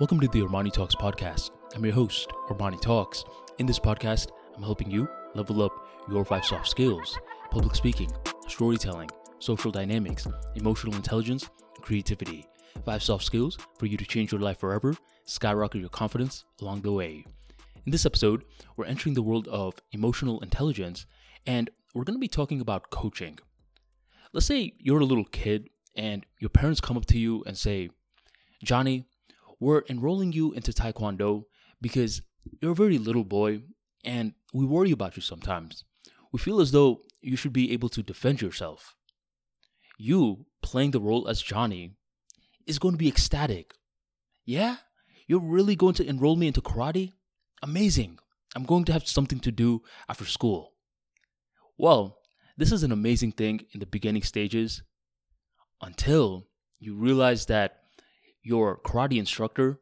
Welcome to the Armani Talks podcast. I'm your host, Armani Talks. In this podcast, I'm helping you level up your five soft skills public speaking, storytelling, social dynamics, emotional intelligence, and creativity. Five soft skills for you to change your life forever, skyrocket your confidence along the way. In this episode, we're entering the world of emotional intelligence and we're going to be talking about coaching. Let's say you're a little kid and your parents come up to you and say, Johnny, we're enrolling you into Taekwondo because you're a very little boy and we worry about you sometimes. We feel as though you should be able to defend yourself. You playing the role as Johnny is going to be ecstatic. Yeah? You're really going to enroll me into karate? Amazing. I'm going to have something to do after school. Well, this is an amazing thing in the beginning stages until you realize that your karate instructor,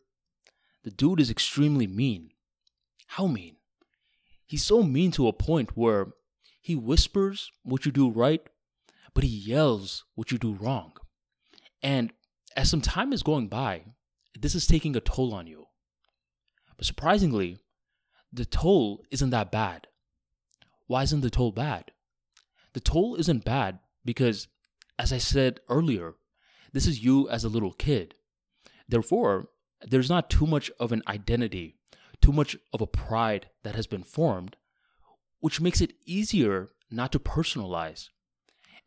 the dude is extremely mean. How mean? He's so mean to a point where he whispers what you do right, but he yells what you do wrong. And as some time is going by, this is taking a toll on you. But surprisingly, the toll isn't that bad. Why isn't the toll bad? The toll isn't bad because, as I said earlier, this is you as a little kid. Therefore, there's not too much of an identity, too much of a pride that has been formed, which makes it easier not to personalize.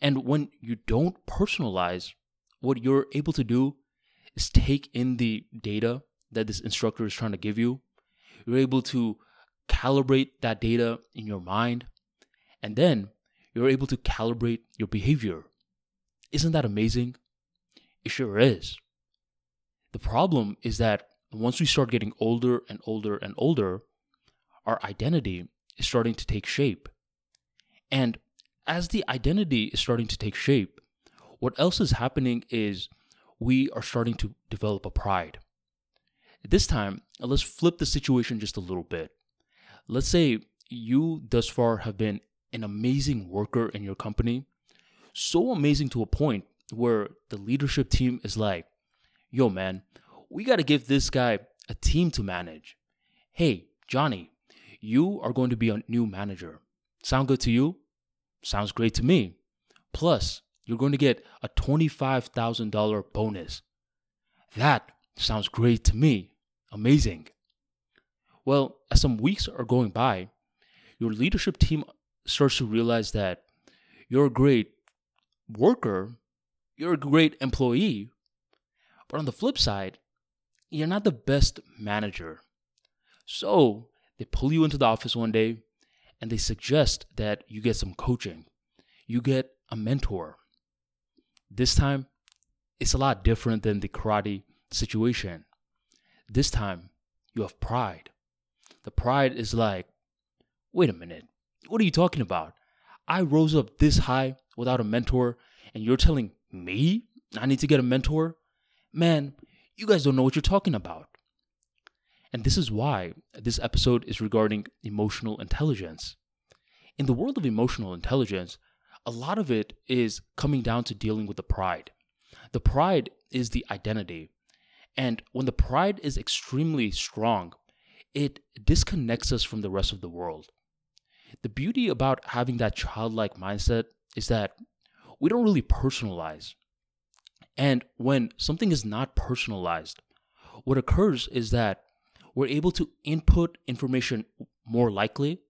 And when you don't personalize, what you're able to do is take in the data that this instructor is trying to give you. You're able to calibrate that data in your mind, and then you're able to calibrate your behavior. Isn't that amazing? It sure is. The problem is that once we start getting older and older and older, our identity is starting to take shape. And as the identity is starting to take shape, what else is happening is we are starting to develop a pride. This time, let's flip the situation just a little bit. Let's say you thus far have been an amazing worker in your company, so amazing to a point where the leadership team is like, yo, man, we got to give this guy a team to manage. Hey, Johnny, you are going to be a new manager. Sound good to you? Sounds great to me. Plus, you're going to get a $25,000 bonus. That sounds great to me. Amazing. Well, as some weeks are going by, your leadership team starts to realize that you're a great worker, you're a great employee, but on the flip side, you're not the best manager. So they pull you into the office one day and they suggest that you get some coaching. You get a mentor. This time, it's a lot different than the karate situation. This time, you have pride. The pride is like, wait a minute, what are you talking about? I rose up this high without a mentor, and you're telling me I need to get a mentor? Man, you guys don't know what you're talking about. And this is why this episode is regarding emotional intelligence. In the world of emotional intelligence, a lot of it is coming down to dealing with the pride. The pride is the identity. And when the pride is extremely strong, it disconnects us from the rest of the world. The beauty about having that childlike mindset is that we don't really personalize. And when something is not personalized, what occurs is that we're able to input information more likely.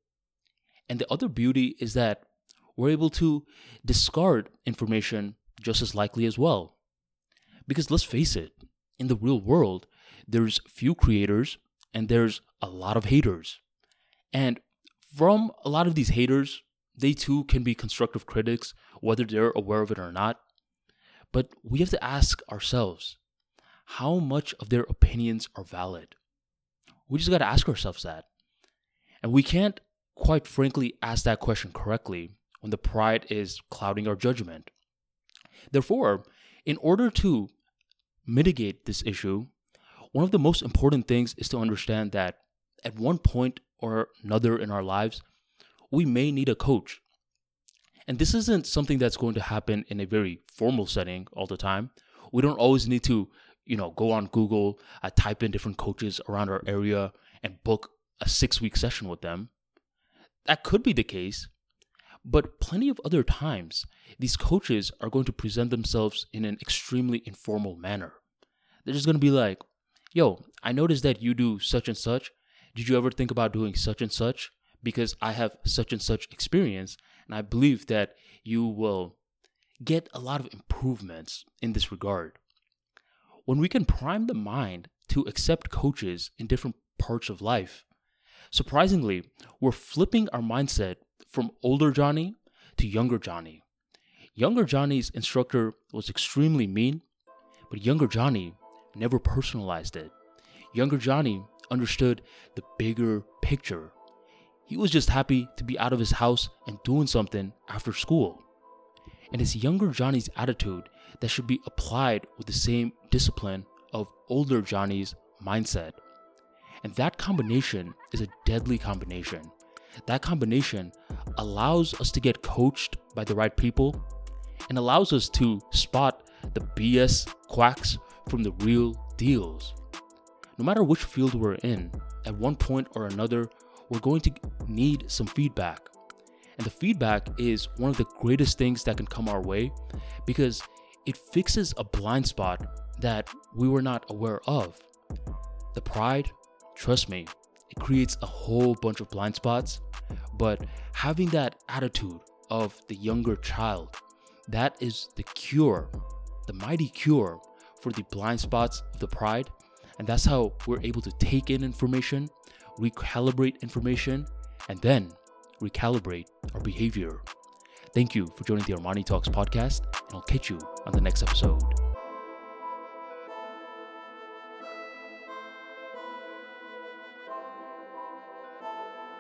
And the other beauty is that we're able to discard information just as likely as well. Because let's face it, in the real world, there's few creators and there's a lot of haters. And from a lot of these haters, they too can be constructive critics, whether they're aware of it or not. But we have to ask ourselves how much of their opinions are valid? We just got to ask ourselves that. And we can't, quite frankly, ask that question correctly when the pride is clouding our judgment. Therefore, in order to mitigate this issue, one of the most important things is to understand that at one point or another in our lives, we may need a coach. And this isn't something that's going to happen in a very formal setting all the time. We don't always need to you know, go on Google, I type in different coaches around our area and book a six week session with them. That could be the case. But plenty of other times, these coaches are going to present themselves in an extremely informal manner. They're just going to be like, yo, I noticed that you do such and such. Did you ever think about doing such and such? Because I have such and such experience, and I believe that you will get a lot of improvements in this regard. When we can prime the mind to accept coaches in different parts of life, surprisingly, we're flipping our mindset from older Johnny to younger Johnny. Younger Johnny's instructor was extremely mean, but younger Johnny never personalized it. Younger Johnny understood the bigger picture. He was just happy to be out of his house and doing something after school. And it's younger Johnny's attitude that should be applied with the same discipline of older Johnny's mindset. And that combination is a deadly combination. That combination allows us to get coached by the right people and allows us to spot the BS quacks from the real deals. No matter which field we're in, at one point or another, we're going to need some feedback. And the feedback is one of the greatest things that can come our way because it fixes a blind spot that we were not aware of. The pride, trust me, it creates a whole bunch of blind spots, but having that attitude of the younger child, that is the cure, the mighty cure for the blind spots of the pride. And that's how we're able to take in information, recalibrate information, and then recalibrate our behavior. Thank you for joining the Armani Talks podcast, and I'll catch you on the next episode.